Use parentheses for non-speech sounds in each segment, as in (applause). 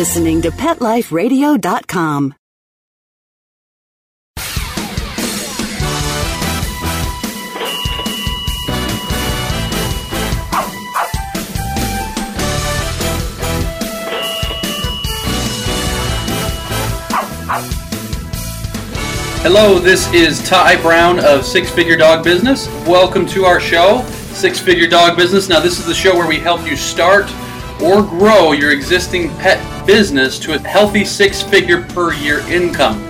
listening to PetLifeRadio.com. Hello, this is Ty Brown of Six Figure Dog Business. Welcome to our show, Six Figure Dog Business. Now, this is the show where we help you start or grow your existing pet business to a healthy six figure per year income.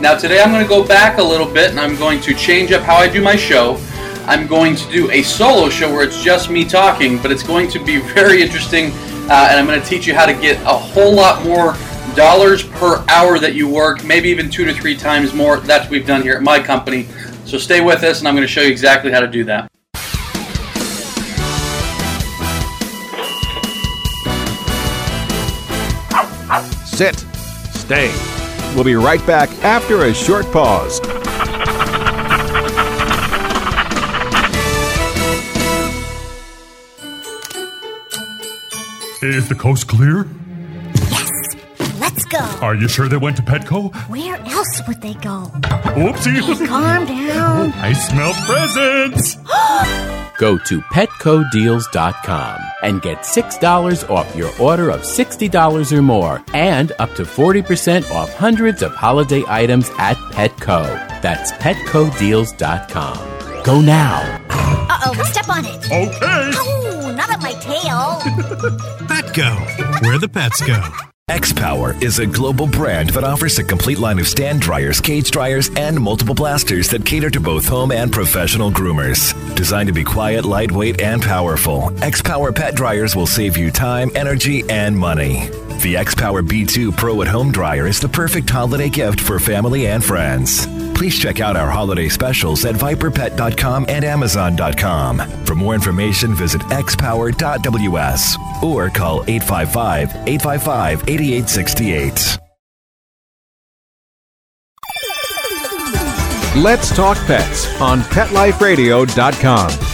Now, today I'm going to go back a little bit and I'm going to change up how I do my show. I'm going to do a solo show where it's just me talking, but it's going to be (laughs) very interesting uh, and I'm going to teach you how to get a whole lot more dollars per hour that you work, maybe even two to three times more. That's what we've done here at my company. So stay with us, and I'm going to show you exactly how to do that. Sit. Stay. We'll be right back after a short pause. Is the coast clear? Yes. Let's go. Are you sure they went to Petco? Where else would they go? Oopsie. Calm down. I smell presents. (gasps) Go to PetcoDeals.com and get $6 off your order of $60 or more and up to 40% off hundreds of holiday items at Petco. That's PetcoDeals.com. Go now. Uh oh, step on it. Okay. Oh, not on my tail. (laughs) Petco, where the pets go. X Power is a global brand that offers a complete line of stand dryers, cage dryers, and multiple blasters that cater to both home and professional groomers. Designed to be quiet, lightweight, and powerful, X Power pet dryers will save you time, energy, and money. The X Power B2 Pro at Home dryer is the perfect holiday gift for family and friends. Please check out our holiday specials at viperpet.com and amazon.com. For more information, visit xpower.ws or call 855 855 8868. Let's talk pets on PetLifeRadio.com.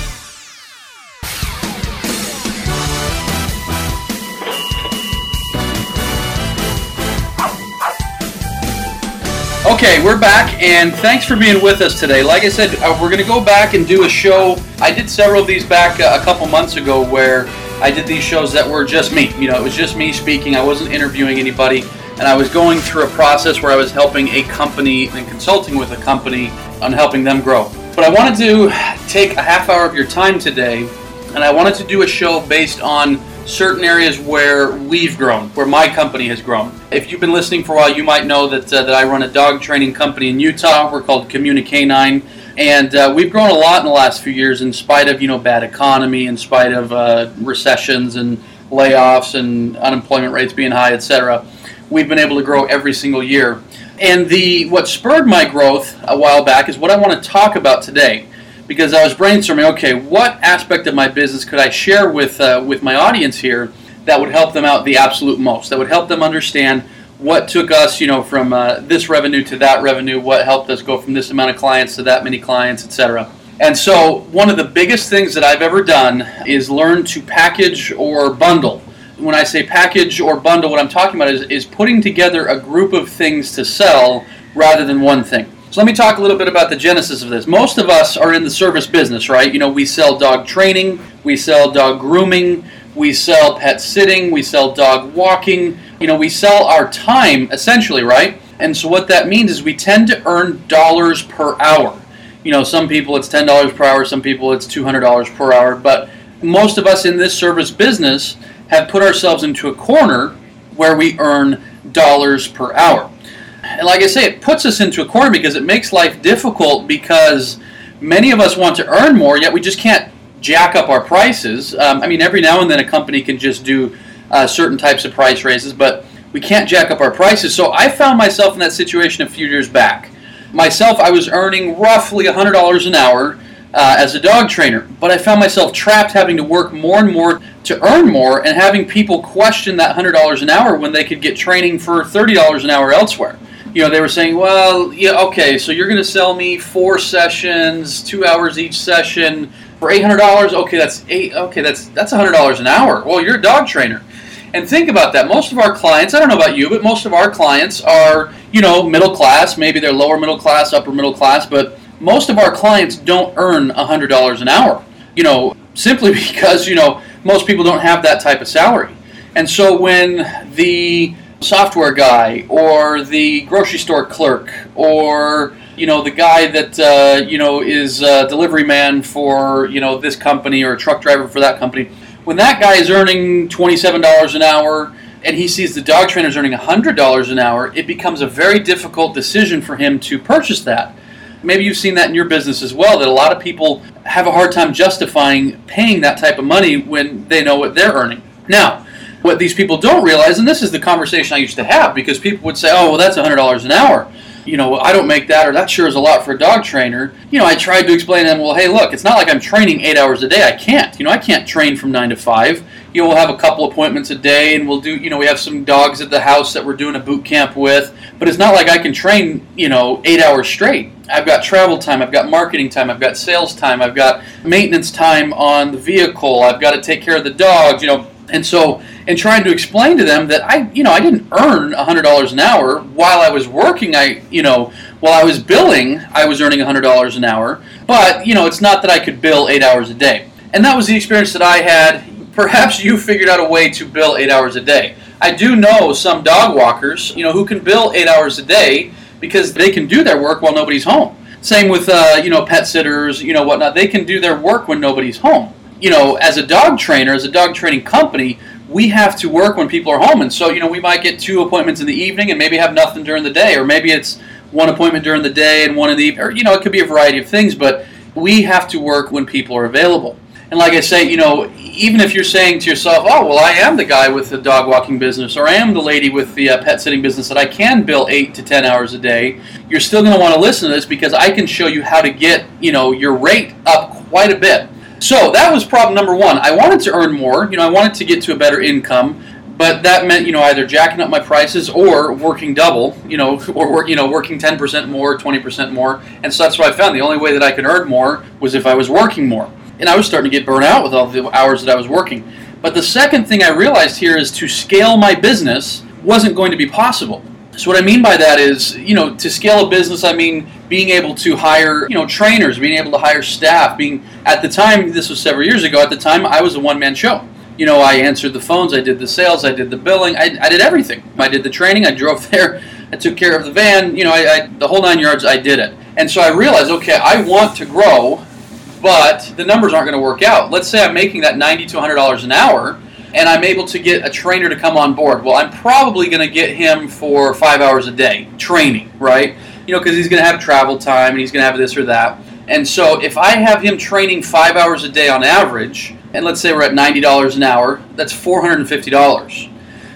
Okay, we're back, and thanks for being with us today. Like I said, uh, we're going to go back and do a show. I did several of these back uh, a couple months ago where I did these shows that were just me. You know, it was just me speaking. I wasn't interviewing anybody, and I was going through a process where I was helping a company and consulting with a company on helping them grow. But I wanted to take a half hour of your time today, and I wanted to do a show based on certain areas where we've grown, where my company has grown. If you've been listening for a while, you might know that uh, that I run a dog training company in Utah. We're called Communicanine, and uh, we've grown a lot in the last few years, in spite of you know bad economy, in spite of uh, recessions and layoffs and unemployment rates being high, etc. We've been able to grow every single year. And the what spurred my growth a while back is what I want to talk about today because I was brainstorming. Okay, what aspect of my business could I share with uh, with my audience here that would help them out the absolute most? That would help them understand what took us, you know, from uh, this revenue to that revenue. What helped us go from this amount of clients to that many clients, etc. And so, one of the biggest things that I've ever done is learn to package or bundle. When I say package or bundle, what I'm talking about is, is putting together a group of things to sell rather than one thing. So let me talk a little bit about the genesis of this. Most of us are in the service business, right? You know, we sell dog training, we sell dog grooming, we sell pet sitting, we sell dog walking. You know, we sell our time essentially, right? And so what that means is we tend to earn dollars per hour. You know, some people it's $10 per hour, some people it's $200 per hour, but most of us in this service business have put ourselves into a corner where we earn dollars per hour. And like I say, it puts us into a corner because it makes life difficult because many of us want to earn more, yet we just can't jack up our prices. Um, I mean, every now and then a company can just do uh, certain types of price raises, but we can't jack up our prices. So I found myself in that situation a few years back. Myself, I was earning roughly $100 an hour uh, as a dog trainer, but I found myself trapped having to work more and more to earn more and having people question that $100 an hour when they could get training for $30 an hour elsewhere you know, they were saying, well, yeah, okay, so you're going to sell me four sessions, two hours each session for eight hundred dollars. Okay, that's eight. Okay, that's that's hundred dollars an hour. Well, you're a dog trainer, And think about that. Most of our clients, I don't know about you, but most of our clients are, you know, middle class. Maybe they're lower middle class, upper middle class, but most of our clients don't earn $100 an hour. You know, simply (laughs) because, you know, most people don't have that type of salary. And so when the software guy or the grocery store clerk or you know the guy that uh, you know is a delivery man for you know this company or a truck driver for that company. When that guy is earning $27 an hour and he sees the dog trainer is earning $100 an hour it becomes a very difficult decision for him to purchase that. Maybe you've seen that in your business as well that a lot of people have a hard time justifying paying that type of money when they know what they're earning. Now what these people don't realize, and this is the conversation I used to have, because people would say, "Oh, well, that's $100 an hour." You know, I don't make that, or that sure is a lot for a dog trainer. You know, I tried to explain to them, well, hey, look, it's not like I'm training eight hours a day. I can't. You know, I can't train from nine to five. You know, we'll have a couple appointments a day, and we'll do. You know, we have some dogs at the house that we're doing a boot camp with, but it's not like I can train. You know, eight hours straight. I've got travel time, I've got marketing time, I've got sales time, I've got maintenance time on the vehicle, I've got to take care of the dogs. You know, and so, in trying to explain to them that I, you know, I didn't earn $100 an hour while I was working. I, you know, while I was billing, I was earning $100 an hour. But, you know, it's not that I could bill eight hours a day. And that was the experience that I had. Perhaps you figured out a way to bill eight hours a day. I do know some dog walkers, you know, who can bill eight hours a day because they can do their work while nobody's home. Same with, uh, you know, pet sitters, you know, whatnot. They can do their work when nobody's home you know, as a dog trainer, as a dog training company, we have to work when people are home. And so, you know, we might get two appointments in the evening and maybe have nothing during the day, or maybe it's one appointment during the day and one in the evening, or, you know, it could be a variety of things, but we have to work when people are available. And like I say, you know, even if you're saying to yourself, oh, well, I am the guy with the dog walking business, or I am the lady with the uh, pet sitting business that I can bill eight to 10 hours a day, you're still going to want to listen to this because I can show you how to get, you know, your rate up quite a bit. So that was problem number one. I wanted to earn more. You know, I wanted to get to a better income, but that meant you know either jacking up my prices or working double. You know, (laughs) or you know working ten percent more, twenty percent more. And so that's what I found. The only way that I could earn more was if I was working more. And I was starting to get burnt out with all the hours that I was working. But the second thing I realized here is to scale my business wasn't going to be possible. So what I mean by that is, you know, to scale a business, I mean being able to hire, you know, trainers, being able to hire staff. Being at the time, this was several years ago. At the time, I was a one-man show. You know, I answered the phones, I did the sales, I did the billing, I, I did everything. I did the training, I drove (laughs) there, I took care of the van. You know, I, I, the whole nine yards. I did it. And so I realized, okay, I want to grow, but the numbers aren't going to work out. Let's say I'm making that ninety to hundred dollars an hour and I'm able to get a trainer to come on board. Well, I'm probably going to get him for five hours a day training, right? You know, because he's going to have travel time and he's going to have this or that. And so if I have him training five hours a day on average, and let's say we're at $90 an hour, that's $450.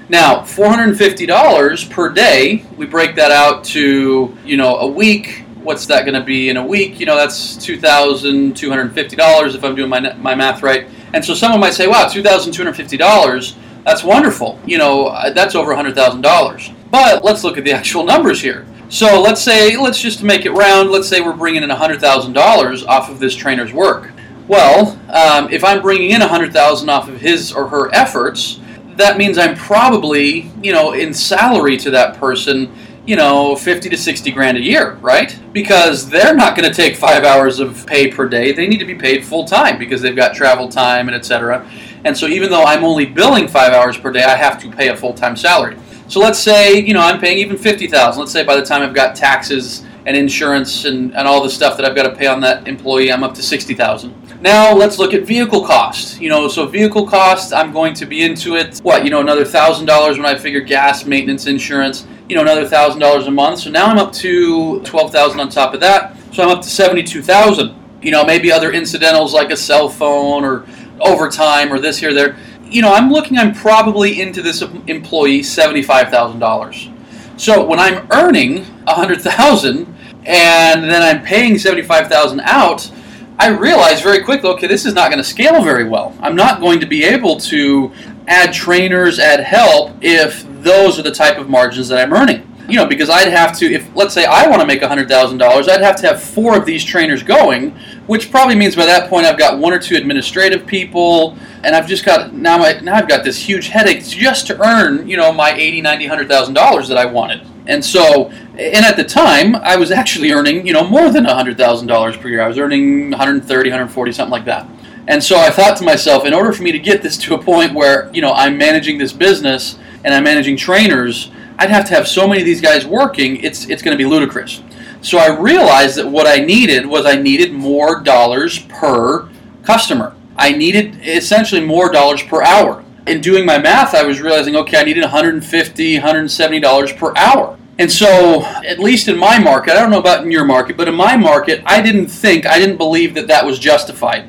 Now, $450 per day, we break that out to, you know, a week. What's that going to be in a week? You know, that's $2,250 if I'm doing my, my math right. And so someone might say, wow, $2,250, that's wonderful. You know, uh, that's over $100,000. But let's look at the (laughs) actual numbers here. So let's say, let's just make it round, let's say we're bringing in $100,000 off of this trainer's work. Well, um, if I'm bringing in 100000 off of his or her efforts, that means I'm probably, you know, in salary to that person you know, 50 to 60 grand a year, right? Because they're not going to take five hours of pay per day. They need to be paid full time because they've got travel time and etc. And so even though I'm only billing five hours per day, I have to pay a full time salary. So let's say, you know, I'm paying even 50,000. Let's say by the time I've got taxes and insurance and, and all the stuff that I've got to pay on that employee, I'm up to 60,000. Now let's look at vehicle cost. You know, so vehicle cost, I'm going to be into it, what, you know, another $1,000 when I figure gas, maintenance, insurance you know, another thousand dollars a month. So now I'm up to twelve thousand on top of that. So I'm up to seventy-two thousand. You know, maybe other incidentals like a cell phone or overtime or this here there. You know, I'm looking. I'm probably into this employee seventy-five thousand dollars. So when I'm earning a hundred thousand and then I'm paying seventy-five thousand out, I realized very quickly, okay, this is not going to scale very well. I'm not going to be able to add trainers, add help if those are the type of margins that I'm earning. You know, because I'd have to, if let's say I want to make $100,000, I'd have to have four of these trainers going, which probably means by that point I've got one or two administrative people, and I've just got, now, I, now I've got this huge headache just to earn, you know, my 80, 90, $100,000 that I wanted. And so, and at the time, I was actually earning, you know, more than $100,000 per year. I was earning 130, 140, something like that. And so I thought to myself, in order for me to get this to a point where, you know, I'm managing this business and I'm managing trainers, I'd have to have so many of these guys working, it's, it's going to be ludicrous. So I realized that what I needed was I needed more dollars per customer. I needed essentially more dollars per hour. In doing my math, I was realizing, okay, I needed 150, 170 dollars per hour. And so, at least in my market, I don't know about in your market, but in my market, I didn't think, I didn't believe that that was justified.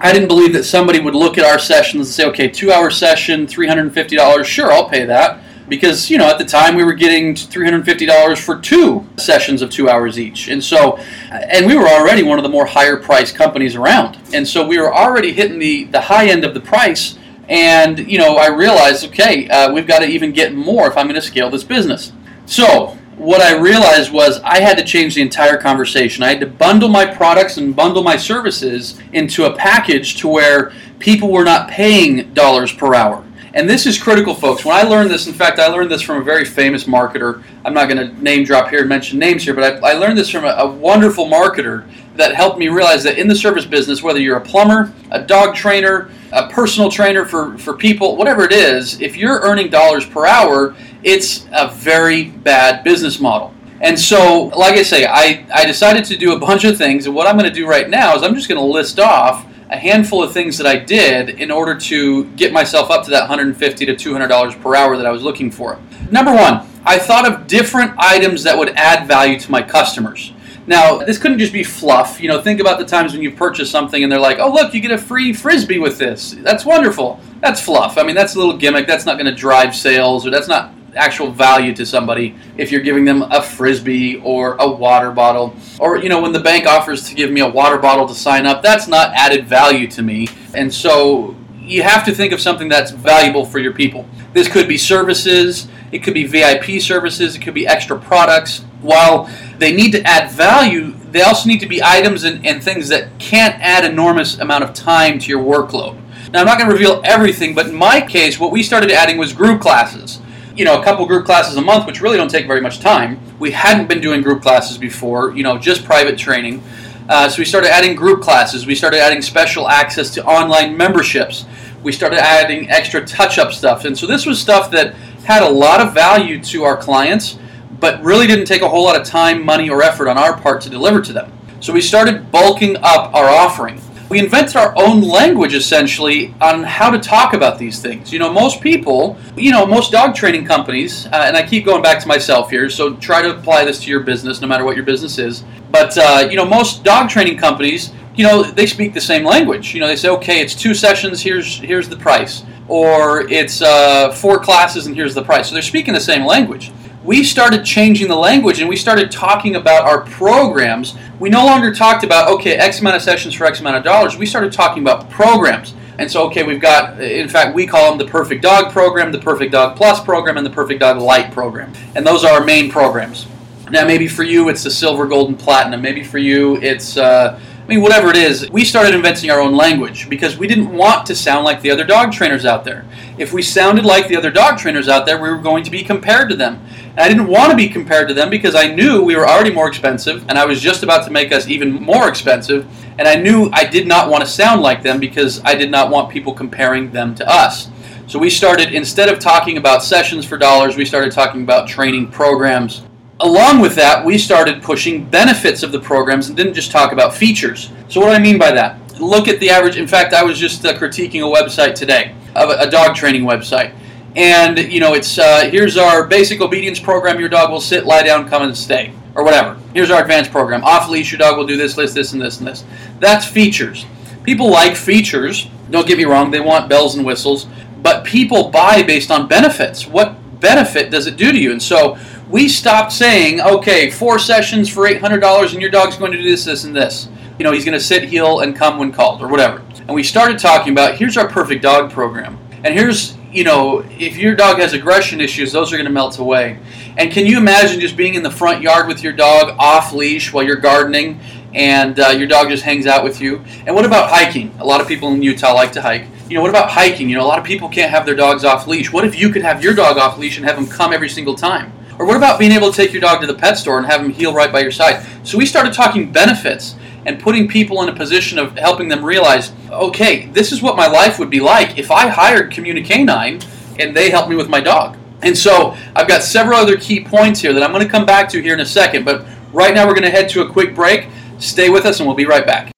I didn't believe that somebody would look at our sessions and say, okay, two hour session, $350, sure, I'll pay that. Because, you know, at the time we were getting $350 for two sessions of two hours each. And so, and we were already one of the more higher priced companies around. And so we were already hitting the, the high end of the price. And, you know, I realized, okay, uh, we've got to even get more if I'm going to scale this business. So, what I realized was I had to change the entire conversation. I had to bundle my products and bundle my services into a package to where people were not paying dollars per hour. And this is critical, folks. When I learned this, in fact, I learned this from a very famous marketer. I'm not going to name drop here and mention names here, but I, I learned this from a, a wonderful marketer that helped me realize that in the service business, whether you're a plumber, a dog trainer, a personal trainer for, for people, whatever it is, if you're earning dollars per hour, it's a very bad business model. And so, like I say, I, I decided to do a bunch of things, and what I'm going to do right now is I'm just going to list off a handful of things that I did in order to get myself up to that 150 to 200 dollars per hour that I was looking for. Number one, I thought of different items that would add value to my customers. Now, this couldn't just be fluff. You know, think about the times when you purchase something and they're like, "Oh, look, you get a free frisbee with this." That's wonderful. That's fluff. I mean, that's a little gimmick. That's not going to drive sales, or that's not actual value to somebody if you're giving them a frisbee or a water bottle. Or you know when the bank offers to give me a water bottle to sign up that's not added value to me. And so you have to think of something that's valuable for your people. This could be services it could be vip services it could be extra products. While they need to add value they also need to be items and, and things that can't add enormous amount of time to your workload. Now i'm not going to reveal everything but in my case what we started adding was group classes you know, a couple group classes a month, which really don't take very much time. We hadn't been doing group classes before, you know, just private training. Uh, so we started adding group classes. We started adding special access to online memberships. We started adding extra touch-up stuff. And so this was stuff that had a lot of value to our clients, but really didn't take a whole lot of time, money, or effort on our part to deliver to them. So we started bulking up our offering we invented our own language essentially on how to talk about these things. You know, most people, you know, most dog training companies, uh, and I keep going back to myself here, so try to apply this to your business, no matter what your business is. But uh, you know, most dog training companies, you know, they speak the same language. You know, they say, okay, it's two sessions, here's here's the price, or it's uh, four classes and here's the price. So they're speaking the same language we started changing the language and we started talking about our programs. We no longer talked about, okay, X amount of sessions for X amount of dollars. We started talking about programs. And so, okay, we've got, in fact, we call them the Perfect Dog program, the Perfect Dog Plus program, and the Perfect Dog Light program. And those are our main programs. Now, maybe for you, it's the Silver, Gold, and Platinum. Maybe for you, it's. Uh, mean, whatever it is, we started inventing our own language because we didn't want to sound like the other dog trainers out there. If we sounded like the other dog trainers out there, we were going to be compared to them. And I didn't want to be compared to them because I knew we were already more expensive and I was just about to make us even more expensive. And I knew I did not want to sound like them because I did not want people comparing them to us. So we started, instead of talking about sessions for dollars, we started talking about training programs along with that, we started pushing benefits of the programs and didn't just talk about features. So, what do I mean by that? Look at the average. In fact, I was just uh, critiquing a website today, a, a dog training website. And, you know, it's uh, here's our basic obedience program. Your dog will sit, lie down, come and stay, or whatever. Here's our advanced program. Off leash, your dog will do this, this, this, and this, and this. That's features. People like features. Don't get me wrong, they want bells and whistles. But people buy based on benefits. What benefit does it do to you? And so, we stopped saying, okay, four sessions for $800 and your dog's going to do this, this, and this. You know, he's going to sit, heel, and come when called, or whatever. And we started talking about here's our perfect dog program. And here's you know, if your dog has aggression issues, those are going to melt away. And can you imagine just being in the front yard with your dog off leash while you're gardening and uh, your dog just hangs out with you? And what about hiking? A lot of people in Utah like to hike. You know, what about hiking? You know, a lot of people can't have their dogs off leash. What if you could have your dog off leash and have him come every single time? Or what about being able to take your dog to the pet store and have him heel right by your side? So we started talking benefits and putting people in a position of helping them realize, okay, this is what my life would be like if I hired Communicanine and they helped me with my dog. And so I've got several other key points here that I'm going to come back to here in a second, but right now we're going to head to a quick break. Stay with us and we'll be right back.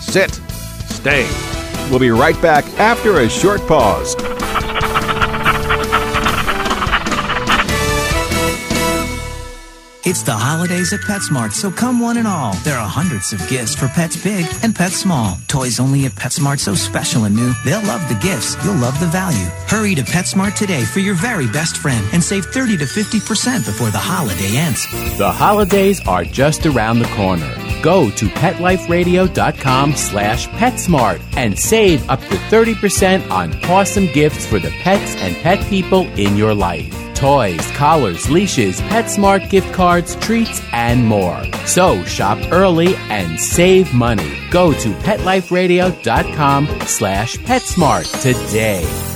Sit. Stay. We'll be right back after a short pause. It's the holidays at PetSmart, so come one and all. There are hundreds of gifts for pets big and pets small. Toys only at PetSmart so special and new. They'll love the gifts. You'll love the value. Hurry to PetSmart today for your very best friend and save 30 to 50% before the holiday ends. The holidays are just around the corner. Go to PetLifeRadio.com slash PetSmart and save up to 30% on awesome gifts for the pets and pet people in your life. Toys, collars, leashes, PetSmart gift cards, treats, and more. So shop early and save money. Go to PetLifeRadio.com slash PetSmart today.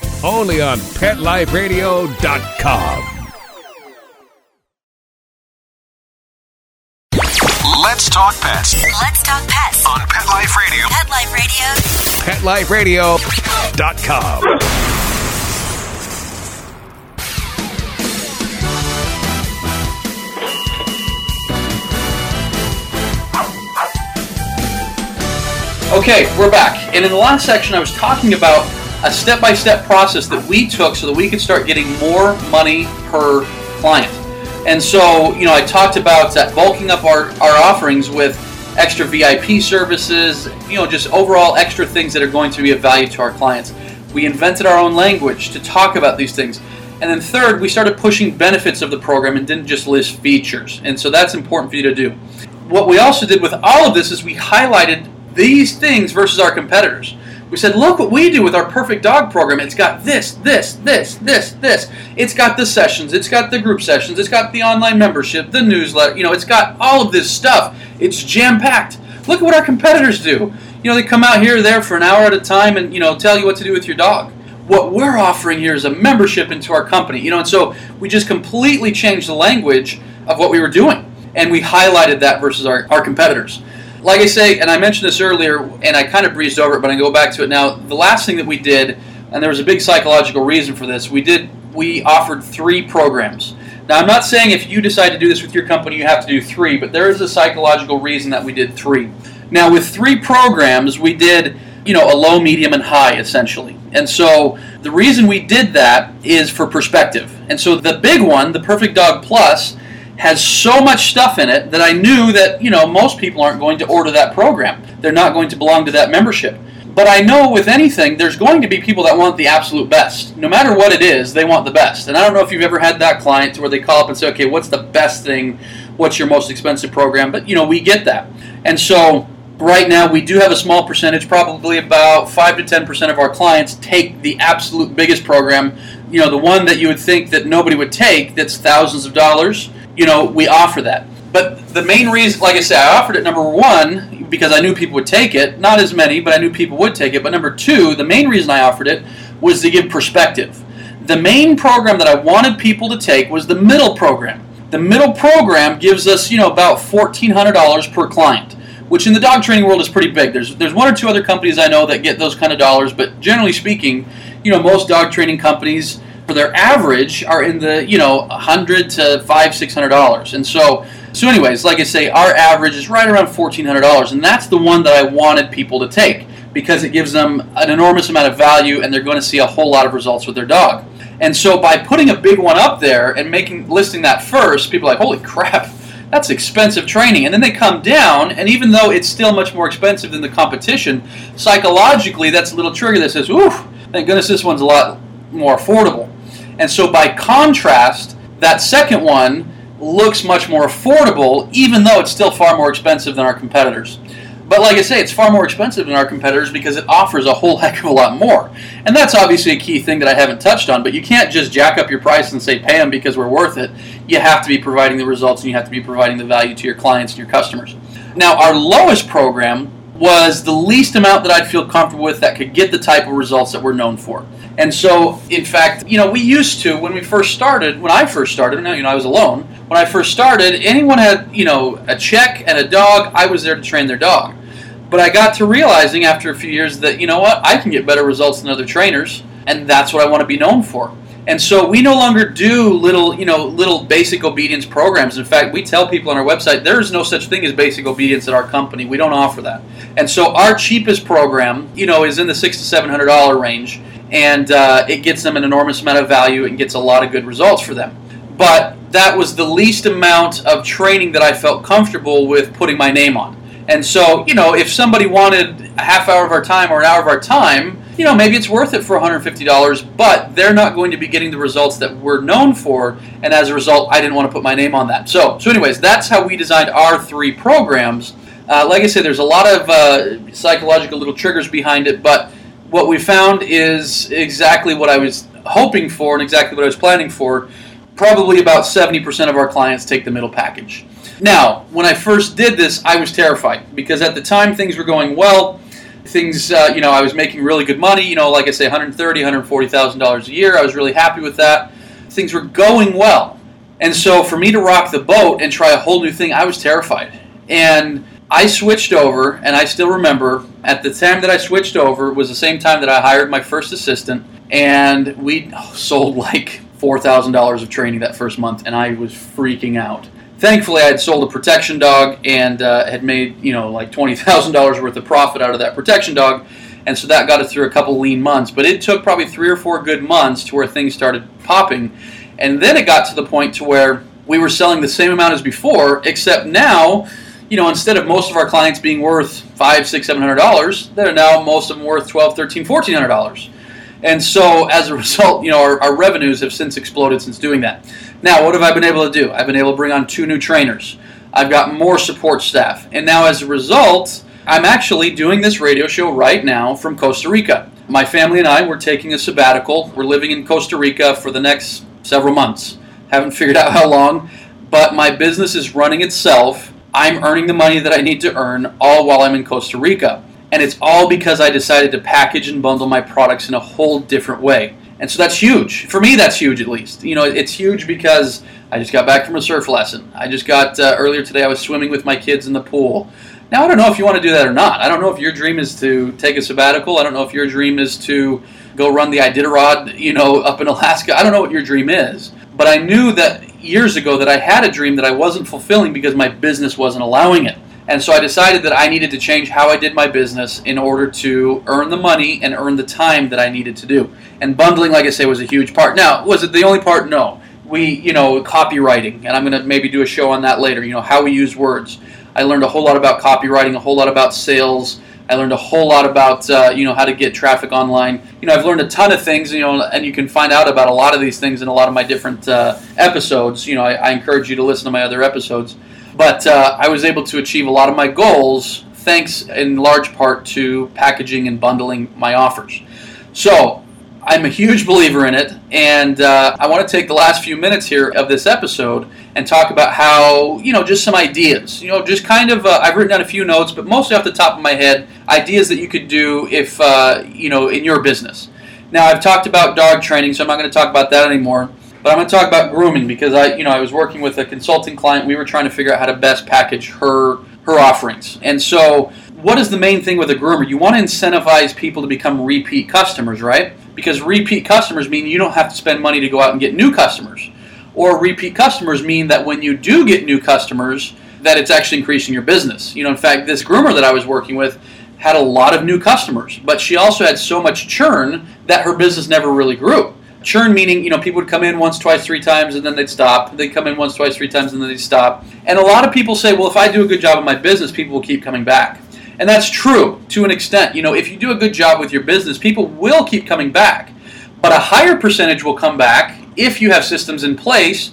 Only on PetLifeRadio.com. Let's talk pets Let's talk pets. on Pet Life Radio. Pet Life Radio. PetLifeRadio.com. Okay, we're back. And in the last section, I was talking about a step by step process that we took so that we could start getting more money per client. And so, you know, I talked about uh, bulking up our, our offerings with extra VIP services, you know, just overall extra things that are going to be of value to our clients. We invented our own language to talk about these things. And then, third, we started pushing benefits of the program and didn't just list features. And so that's important for you to do. What we also did with all of this is we highlighted these things versus our competitors. We said, look what we do with our perfect dog program. It's got this, this, this, this, this. It's got the sessions, it's got the group sessions, it's got the online membership, the newsletter, you know, it's got all of this stuff. It's jam packed. Look at what our competitors do. You know, they come out here or there for an hour at a time and, you know, tell you what to do with your dog. What we're offering here is a membership into our company, you know, and so we just completely changed the language of what we were doing. And we highlighted that versus our, our competitors like I say, and I mentioned this earlier, and I kind of breezed over it, but I go back to it now. The last thing that we did, and there was a big psychological reason for this, we did we offered three programs. Now I'm not saying if you decide to do this with your company, you have to do three, but there is a psychological reason that we did three. Now with three programs, we did you know a low, medium, and high essentially, and so the reason we did that is for perspective. And so the big one, the Perfect Dog Plus has so much stuff in it that I knew that, you know, most people aren't going to order that program. They're not going to belong to that membership. But I know with anything, there's going to be people that want the absolute best. No matter what it is, they want the best. And I don't know if you've ever had that client where they call up and say, okay, what's the best thing? What's your most expensive program? But, you know, we get that. And so right now we do have a small percentage, probably about 5 to 10% of our clients take the absolute biggest program, you know, the one that you would think that nobody would take that's thousands of dollars you know, we offer that. But the main reason, like I said, I offered it number one because I knew people would take it. Not as many, but I knew people would take it. But number two, the main reason I offered it was to give perspective. The main program that I wanted people to take was the middle program. The middle program gives us, you know, about $1,400 per client, which in the dog training world is pretty big. There's, there's one or two other companies I know that get those kind of dollars, but generally speaking, you know, most dog training companies, for their average, are in the, you know, 100 to five, $600. And so, so anyways, like I say, our average is right around $1,400, and that's the one that I wanted people to take because it gives them an enormous amount of value and they're going to see a whole lot of results with their dog. And so by putting a big one up there and making listing that first, people are like, holy crap, that's expensive training. And then they come down, and even though it's still much more expensive than the competition, psychologically that's a little trigger that says, ooh, thank goodness this one's a lot more affordable. And so by contrast, that second one looks much more affordable, even though it's still far more expensive than our competitors. But like I say, it's far more expensive than our competitors because it offers a whole (laughs) heck of a lot more. And that's obviously a key thing that I haven't touched on, but you can't just jack up your price and say pay them because we're worth it. You have to be providing the results and you have to be providing the value to your clients and your customers. Now, our lowest program was the least amount that I'd feel comfortable with that could get the type of results that we're known for. And so, in fact, you know, we used to when we first started. When I first started, now you know, I was alone. When I first started, anyone had you know a check and a dog, I was there to train their dog. But I got to realizing after a few years that, you know what, I can get better results than other trainers, and that's what I want to be known for. And so we no longer do little, you know, little basic obedience programs. In fact, we tell people on our website there is no such thing as basic obedience at our company. We don't offer that. And so our cheapest program, you know, is in the six to seven hundred dollar range, and uh, it gets them an enormous amount of value and gets a lot of good results for them. But that was the least amount of training that I felt comfortable with putting my name on. And so, you know, if somebody wanted a half hour of our time or an hour of our time, you know, maybe it's worth it for $150, but they're not going to be getting the results that we're known for, and as a result, I didn't want to put my name on that. So, so anyways, that's how we designed our three programs. Uh, like I said, there's a lot of uh, psychological little triggers behind it, but what we found is exactly what I was hoping for and exactly what I was planning for. Probably about 70% of our clients take the middle package. Now, when I first did this, I was terrified because at the time things were going well. Things, uh, you know, I was making really good money. You know, like I say, 130, 140 thousand dollars a year. I was really happy with that. Things were going well, and so for me to rock the boat and try a whole new thing, I was terrified. And I switched over, and I still remember at the time that I switched over was the same time that I hired my first assistant, and we sold like four thousand dollars of training that first month, and I was freaking out thankfully I had sold a protection dog and uh, had made you know like twenty thousand dollars worth of profit out of that protection dog, and so that got us through a couple lean months. But it took probably three or four good months to where things started popping, and then it got to the point to where we were selling the same amount as before, except now. You know, instead of most of our clients being worth five, six, seven hundred dollars, they're now most of them worth twelve, thirteen, fourteen hundred dollars. And so, as a result, you know, our, our revenues have since exploded since doing that. Now, what have I been able to do? I've been able to bring on two new trainers. I've got more support staff. And now, as a result, I'm actually doing this radio show right now from Costa Rica. My family and I, we're taking a sabbatical. We're living in Costa Rica for the next several months. Haven't figured out how long, but my business is running itself. I'm earning the money that I need to earn all while I'm in Costa Rica. And it's all because I decided to package and bundle my products in a whole different way. And so that's huge. For me, that's huge at least. You know, it's huge because I just got back from a surf lesson. I just got, uh, earlier today, I was swimming with my kids in the pool. Now, I don't know if you want to do that or not. I don't know if your dream is to take a sabbatical. I don't know if your dream is to go run the Iditarod, you know, up in Alaska. I don't know what your dream is. But I knew that years ago that I had a dream that I wasn't fulfilling because my business wasn't allowing it. And so I decided that I needed to change how I did my business in order to earn the money and earn the time that I needed to do. And bundling, like I say, was a huge part. Now, was it the only part? No. We, you know, copywriting, and I'm going to maybe do a show on that later, you know, how we use words. I learned a whole lot about copywriting, a whole lot about sales. I learned a whole lot about, uh, you know, how to get traffic online. You know, I've learned a ton of things, you know, and you can find out about a lot of these things in a lot of my different uh, episodes. You know, I, I encourage you to listen to my other episodes. But uh, I was able to achieve a lot of my goals thanks in large part to packaging and bundling my offers. So I'm a huge believer in it, and uh, I want to take the last few minutes here of this episode and talk about how, you know, just some ideas. You know, just kind of, uh, I've written down a few notes, but mostly off the top of my head, ideas that you could do if, uh, you know, in your business. Now, I've talked about dog training, so I'm not going to talk about that anymore. But I'm going to talk about grooming because I, you know, I was working with a consulting client. We were trying to figure out how to best package her her offerings. And so, what is the main thing with a groomer? You want to incentivize people to become repeat customers, right? Because repeat customers mean you don't have to spend money to go out and get new customers. Or repeat customers mean that when you do get new customers, that it's actually increasing your business. You know, in fact, this groomer that I was working with had a lot of new customers, but she also had so much churn that her business never really grew. Churn meaning, you know, people would come in once, twice, three times, and then they'd stop. They'd come in once, twice, three times, and then they'd stop. And a lot of people say, well, if I do a good job in my business, people will keep coming back. And that's true to an extent. You know, if you do a good job with your business, people will keep coming back. But a higher percentage will come back if you have systems in place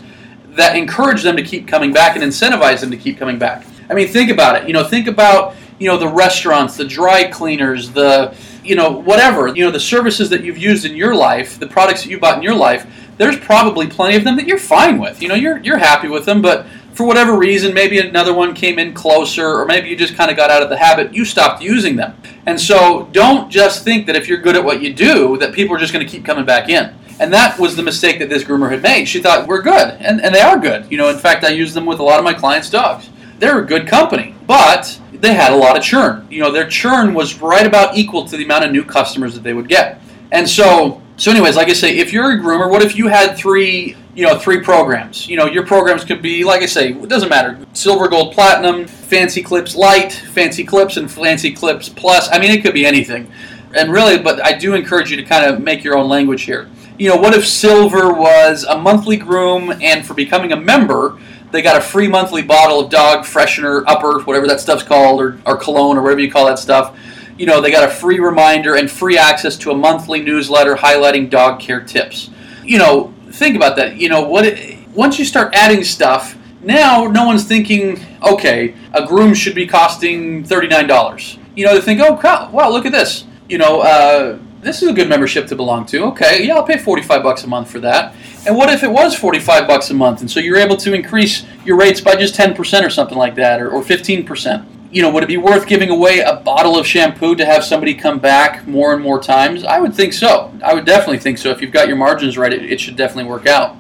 that encourage them to keep coming back and incentivize them to keep coming back. I mean, think about it. You know, think about, you know, the restaurants, the dry cleaners, the you know, whatever, you know, the services that you've used in your life, the products that you bought in your life, there's probably plenty of them that you're fine with. You know, you're you're happy with them, but for whatever reason, maybe another one came in closer, or maybe you just kind of got out of the habit, you stopped using them. And so don't just think that if you're good at what you do, that people are just going to keep coming back in. And that was the mistake that this groomer had made. She thought, we're good. And, and they are good. You know, in fact, I use them with a lot of my clients' dogs. They're a good company. But they had a lot of churn. You know, their churn was right about equal to the amount of new customers that they would get. And so, so anyways, like I say, if you're a groomer, what if you had three, you know, three programs? You know, your programs could be, like I say, it doesn't matter, silver, gold, platinum, fancy clips light, fancy clips, and fancy clips plus. I mean, it could be anything. And really, but I do encourage you to kind of make your own language here. You know, what if silver was a monthly groom, and for becoming a member, they got a free monthly bottle of dog freshener, upper, whatever that stuff's called, or, or cologne, or whatever you call that stuff. You know, they got a free reminder and free access to a monthly newsletter highlighting dog care tips. You know, think about that. You know, what it, once you start adding stuff, now no one's thinking, okay, a groom should be costing $39. You know, they think, oh, wow, look at this. You know, uh, this is a good membership to belong to. Okay, yeah, I'll pay 45 bucks a month for that. And what if it was 45 bucks a month and so you're able to increase your rates by just 10% or something like that or, or 15%? You know, would it be worth giving away a bottle of shampoo to have somebody come back more and more times? I would think so. I would definitely think so. If you've got your margins right, it, it should definitely work out.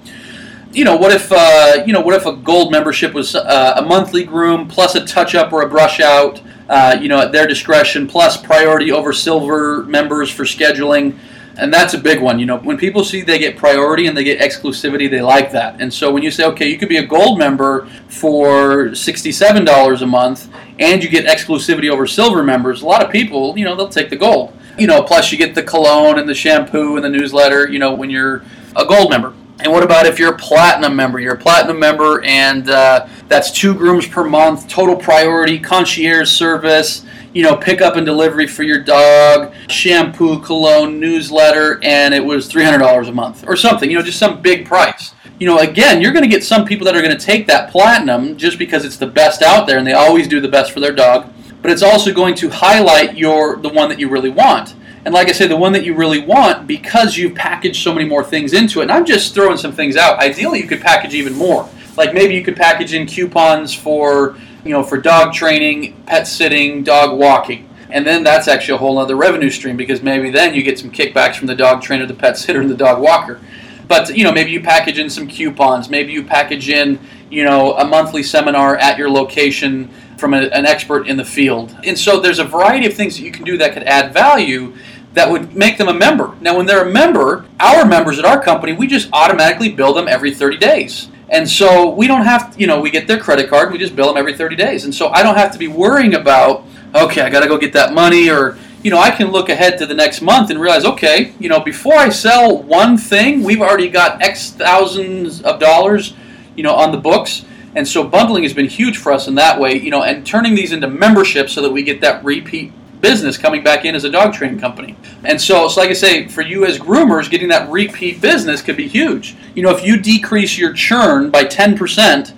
You know, what if uh, you know what if a gold membership was uh, a monthly groom plus a touch up or a brush out? Uh, you know, at their discretion, plus priority over silver members for scheduling and that's a big one. You know, when people see they get priority and they get exclusivity, they like that. And so when you say, okay, you could be a gold member for sixty-seven dollars a month, and you get exclusivity over silver members, a lot of people, you know, they'll take the gold. You know, plus you get the cologne and the shampoo and the newsletter. You know, when you're a gold member. And what about if you're a platinum member? You're a platinum member, and uh, that's two grooms per month, total priority, concierge service you know, pickup and delivery for your dog, shampoo, cologne, newsletter, and it was $300 a month or something, you know, just some big price. You know, again, you're going to get some people that are going to take that platinum just because it's the best out there and they always do the best for their dog, but it's also going to highlight your the one that you really want. And like I said, the one that you really want because you've packaged so many more things into it. And I'm just throwing some things out. Ideally, you could package even more. Like maybe you could package in coupons for you know, for dog training, pet sitting, dog walking. And then that's actually a whole other revenue stream because maybe then you get some kickbacks from the dog trainer, the pet sitter, and the dog walker. But you know, maybe you package in some coupons. Maybe you package in, you know, a monthly seminar at your location from a, an expert in the field. And so there's a variety of things that you can do that could add value that would make them a member. Now, when they're a member, our members at our company, we just automatically bill them every 30 days. And so we don't have, to, you know, we get their credit card, we just bill them every 30 days. And so I don't have to be worrying about, okay, I got to go get that money or, you know, I can look ahead to the next month and realize, okay, you know, before I sell one thing, we've already got X thousands of dollars, you know, on the books. And so bundling has been huge for us in that way, you know, and turning these into memberships so that we get that repeat business coming back in as a dog training company. And so, so like I say, for you as groomers, getting that repeat business could be huge. You know, if you decrease your churn by 10%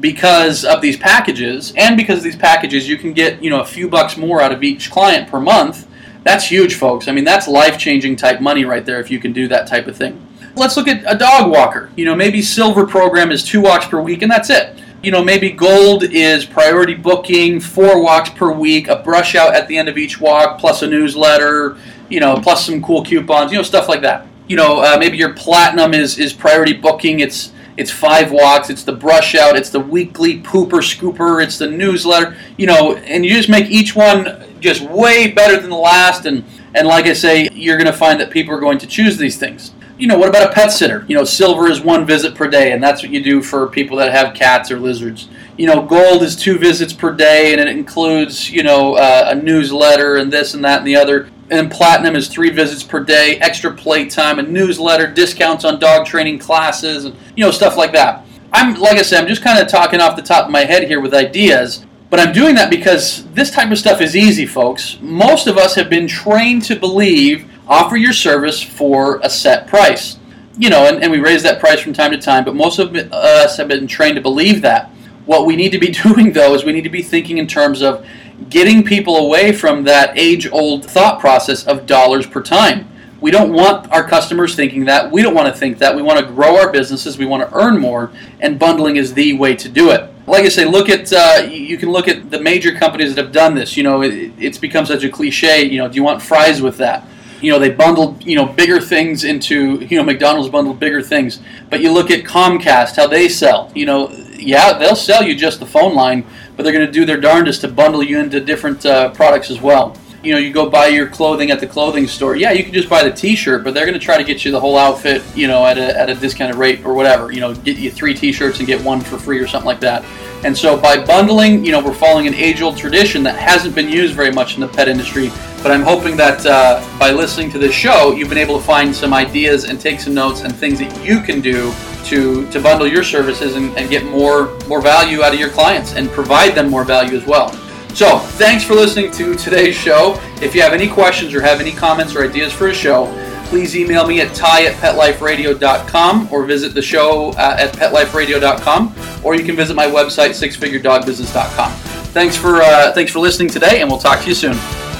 because of these packages, and because of these packages, you can get, you know, a few bucks more out of each client per month. That's huge, folks. I mean, that's life changing type money right there if you can do that type of thing. Let's look at a dog walker. You know, maybe silver program is two walks per week and that's it. You know, maybe gold is priority booking, four walks per week, a brush out at the end of each walk, plus a newsletter, you know, plus some cool coupons, you know, stuff like that. You know, uh, maybe your platinum is is priority booking. It's it's five walks. It's the brush out. It's the weekly pooper scooper. It's the newsletter. You know, and you just make each one just way better than the last. And and like I say, you're going to find that people are going to choose these things. You know, what about a pet sitter? You know, silver is one visit per day, and that's what you do for people that have cats or lizards. You know, gold is two visits per day, and it includes you know uh, a newsletter and this and that and the other and platinum is three visits per day, extra plate time, a newsletter, discounts on dog training classes, and you know stuff like that. I'm like I said, I'm just kind of talking off the top of my head here with ideas, but I'm doing that because this type of stuff is easy, folks. Most of us have been trained to believe offer your service for a set price. You know, and, and we raise that price from time to time, but most of us have been trained to believe that. What we need to be (laughs) doing, though, is we need to be thinking in terms of getting people away from that age old thought process of dollars per time. We don't want our customers thinking that. We don't want to think that. We want to grow our businesses. We want to earn more, and bundling is the way to do it. Like I say, look at uh, you can look at the major companies that have done this. You know, it, it's become such a cliche. You know, do you want fries with that? You know, they bundled you know bigger things into you know McDonald's bundled bigger things. But you look at Comcast, how they sell. You know, yeah, they'll sell you just the phone line, but they're going to do their darndest to bundle you into different uh, products as well. You know, you go buy your clothing at the clothing store. Yeah, you can just buy the T-shirt, but they're going to try to get you the whole outfit. You know, at a at a discounted rate or whatever. You know, get you three T-shirts and get one for free or something like that. And so by bundling, you know, we're following an age-old tradition that hasn't been used very much in the pet industry. But I'm hoping that uh, by listening to this show, you've been able to find some ideas and take some notes and things that you can do to, to bundle your services and, and get more, more value out of your clients and provide them more value as well. So, thanks for listening to today's show. If you have any questions or have any comments or ideas for a show, please email me at ty at petliferadio.com or visit the show uh, at petliferadio.com or you can visit my website, sixfiguredogbusiness.com. Thanks for, uh, thanks for listening today, and we'll talk to you soon.